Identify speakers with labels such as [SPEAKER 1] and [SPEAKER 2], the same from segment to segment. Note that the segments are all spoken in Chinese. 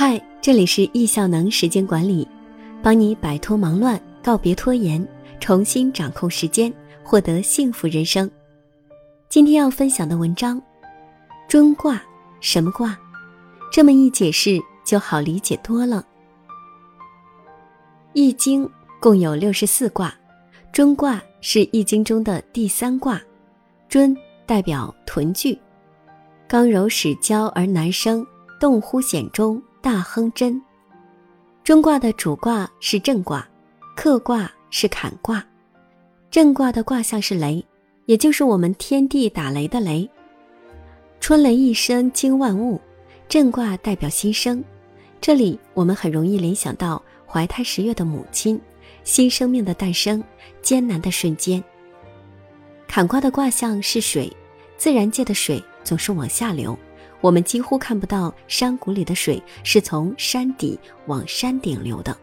[SPEAKER 1] 嗨，这里是易效能时间管理，帮你摆脱忙乱，告别拖延，重新掌控时间，获得幸福人生。今天要分享的文章，尊卦什么卦？这么一解释就好理解多了。易经共有六十四卦，尊卦是易经中的第三卦，尊代表屯聚，刚柔始交而难生，动乎险中。大亨真，中卦的主卦是震卦，克卦是坎卦。震卦的卦象是雷，也就是我们天地打雷的雷。春雷一声惊万物，震卦代表新生。这里我们很容易联想到怀胎十月的母亲，新生命的诞生，艰难的瞬间。坎卦的卦象是水，自然界的水总是往下流。我们几乎看不到山谷里的水是从山底往山顶流的，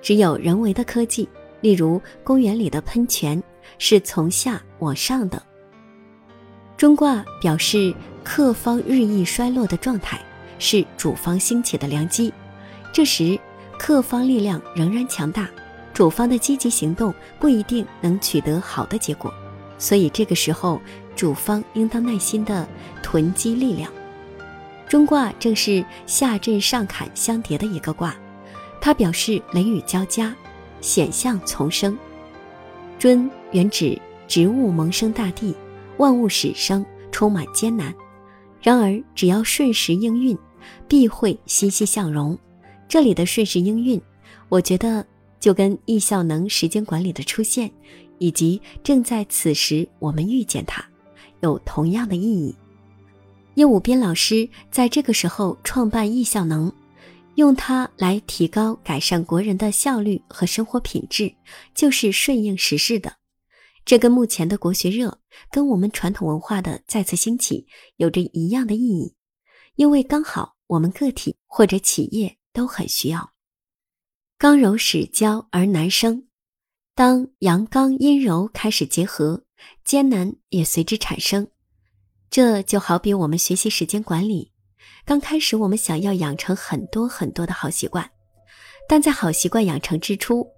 [SPEAKER 1] 只有人为的科技，例如公园里的喷泉，是从下往上的。中卦表示客方日益衰落的状态，是主方兴起的良机。这时，客方力量仍然强大，主方的积极行动不一定能取得好的结果，所以这个时候，主方应当耐心的囤积力量。中卦正是下震上坎相叠的一个卦，它表示雷雨交加，险象丛生。尊原指植物萌生大地，万物始生，充满艰难。然而只要顺时应运，必会欣欣向荣。这里的顺时应运，我觉得就跟易效能时间管理的出现，以及正在此时我们遇见它，有同样的意义。叶武斌老师在这个时候创办易效能，用它来提高、改善国人的效率和生活品质，就是顺应时势的。这跟目前的国学热，跟我们传统文化的再次兴起，有着一样的意义。因为刚好我们个体或者企业都很需要。刚柔始交而难生，当阳刚阴柔开始结合，艰难也随之产生。这就好比我们学习时间管理，刚开始我们想要养成很多很多的好习惯，但在好习惯养成之初，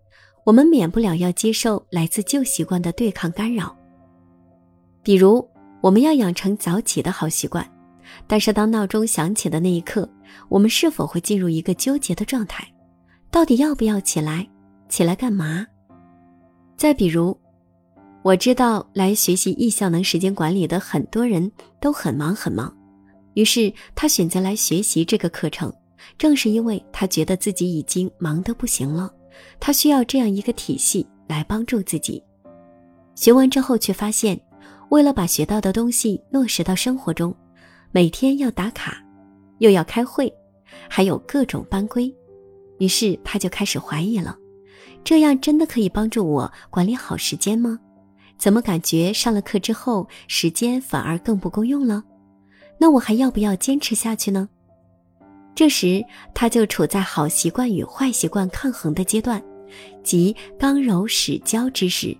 [SPEAKER 1] 我们免不了要接受来自旧习惯的对抗干扰。比如，我们要养成早起的好习惯，但是当闹钟响起的那一刻，我们是否会进入一个纠结的状态？到底要不要起来？起来干嘛？再比如。我知道来学习易效能时间管理的很多人都很忙很忙，于是他选择来学习这个课程，正是因为他觉得自己已经忙得不行了，他需要这样一个体系来帮助自己。学完之后却发现，为了把学到的东西落实到生活中，每天要打卡，又要开会，还有各种班规，于是他就开始怀疑了：这样真的可以帮助我管理好时间吗？怎么感觉上了课之后时间反而更不够用了？那我还要不要坚持下去呢？这时他就处在好习惯与坏习惯抗衡的阶段，即刚柔始交之时。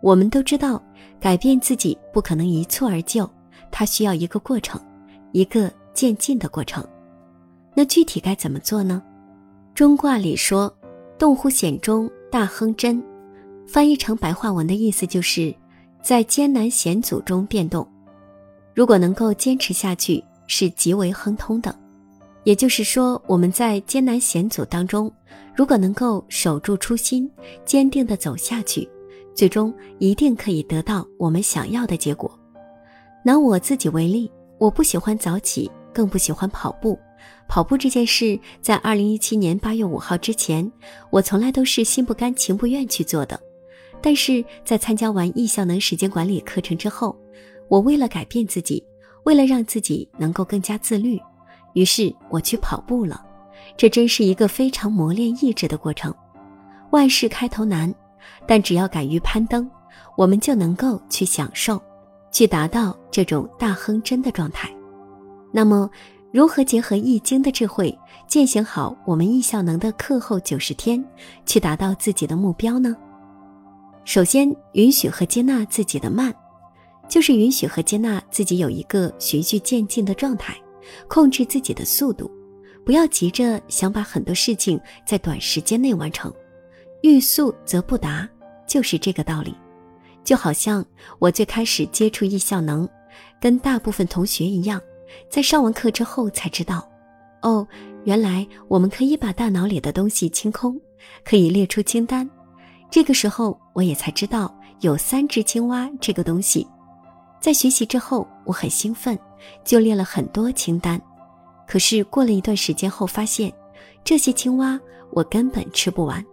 [SPEAKER 1] 我们都知道，改变自己不可能一蹴而就，它需要一个过程，一个渐进的过程。那具体该怎么做呢？中卦里说：“动乎险中，大亨真。”翻译成白话文的意思就是，在艰难险阻中变动。如果能够坚持下去，是极为亨通的。也就是说，我们在艰难险阻当中，如果能够守住初心，坚定的走下去，最终一定可以得到我们想要的结果。拿我自己为例，我不喜欢早起，更不喜欢跑步。跑步这件事，在二零一七年八月五号之前，我从来都是心不甘情不愿去做的。但是在参加完易效能时间管理课程之后，我为了改变自己，为了让自己能够更加自律，于是我去跑步了。这真是一个非常磨练意志的过程。万事开头难，但只要敢于攀登，我们就能够去享受，去达到这种大亨真的状态。那么，如何结合易经的智慧，践行好我们易效能的课后九十天，去达到自己的目标呢？首先，允许和接纳自己的慢，就是允许和接纳自己有一个循序渐进的状态，控制自己的速度，不要急着想把很多事情在短时间内完成，欲速则不达，就是这个道理。就好像我最开始接触易效能，跟大部分同学一样，在上完课之后才知道，哦，原来我们可以把大脑里的东西清空，可以列出清单。这个时候，我也才知道有三只青蛙这个东西。在学习之后，我很兴奋，就列了很多清单。可是过了一段时间后，发现这些青蛙我根本吃不完。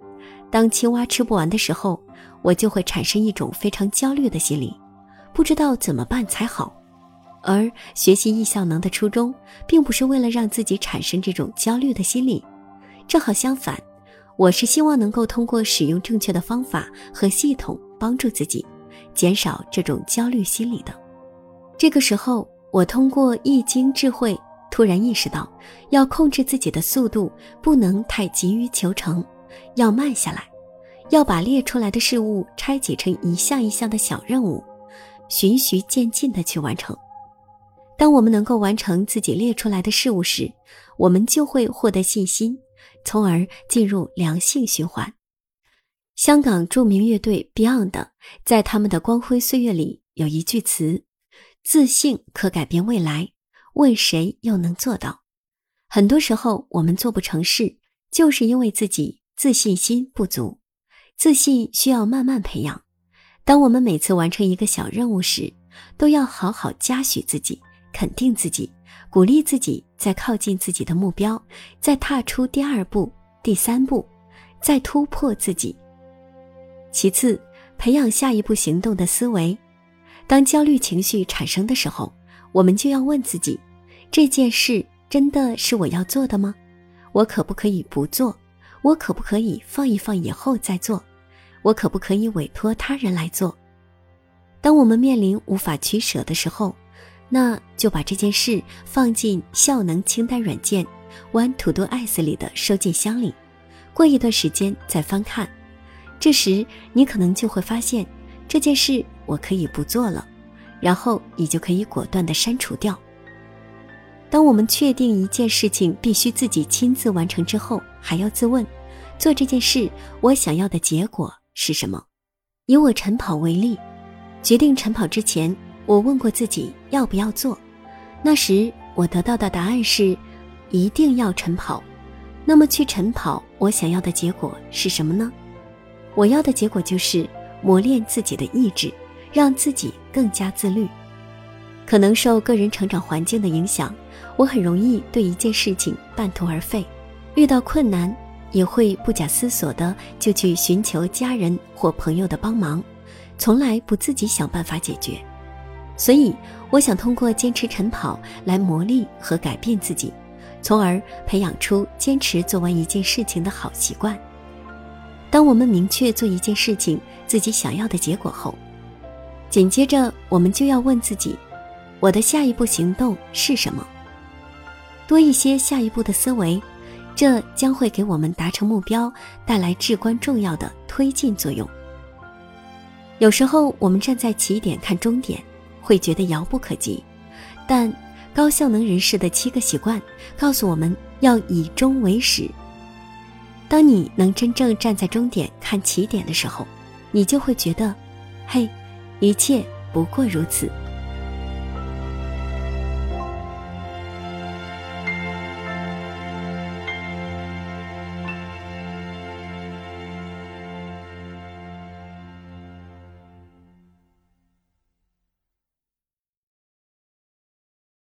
[SPEAKER 1] 当青蛙吃不完的时候，我就会产生一种非常焦虑的心理，不知道怎么办才好。而学习易效能的初衷，并不是为了让自己产生这种焦虑的心理，正好相反，我是希望能够通过使用正确的方法和系统，帮助自己减少这种焦虑心理的。这个时候，我通过易经智慧，突然意识到，要控制自己的速度，不能太急于求成，要慢下来，要把列出来的事物拆解成一项一项的小任务，循序渐进的去完成。当我们能够完成自己列出来的事物时，我们就会获得信心，从而进入良性循环。香港著名乐队 Beyond 在他们的光辉岁月里有一句词。自信可改变未来，问谁又能做到？很多时候，我们做不成事，就是因为自己自信心不足。自信需要慢慢培养。当我们每次完成一个小任务时，都要好好嘉许自己，肯定自己，鼓励自己，再靠近自己的目标，再踏出第二步、第三步，再突破自己。其次，培养下一步行动的思维。当焦虑情绪产生的时候，我们就要问自己：这件事真的是我要做的吗？我可不可以不做？我可不可以放一放以后再做？我可不可以委托他人来做？当我们面临无法取舍的时候，那就把这件事放进效能清单软件 One To Do S 里的收件箱里，过一段时间再翻看，这时你可能就会发现这件事。我可以不做了，然后你就可以果断的删除掉。当我们确定一件事情必须自己亲自完成之后，还要自问：做这件事我想要的结果是什么？以我晨跑为例，决定晨跑之前，我问过自己要不要做。那时我得到的答案是，一定要晨跑。那么去晨跑，我想要的结果是什么呢？我要的结果就是磨练自己的意志。让自己更加自律，可能受个人成长环境的影响，我很容易对一件事情半途而废，遇到困难也会不假思索的就去寻求家人或朋友的帮忙，从来不自己想办法解决。所以，我想通过坚持晨跑来磨砺和改变自己，从而培养出坚持做完一件事情的好习惯。当我们明确做一件事情自己想要的结果后，紧接着，我们就要问自己：我的下一步行动是什么？多一些下一步的思维，这将会给我们达成目标带来至关重要的推进作用。有时候，我们站在起点看终点，会觉得遥不可及，但高效能人士的七个习惯告诉我们要以终为始。当你能真正站在终点看起点的时候，你就会觉得，嘿。一切不过如此。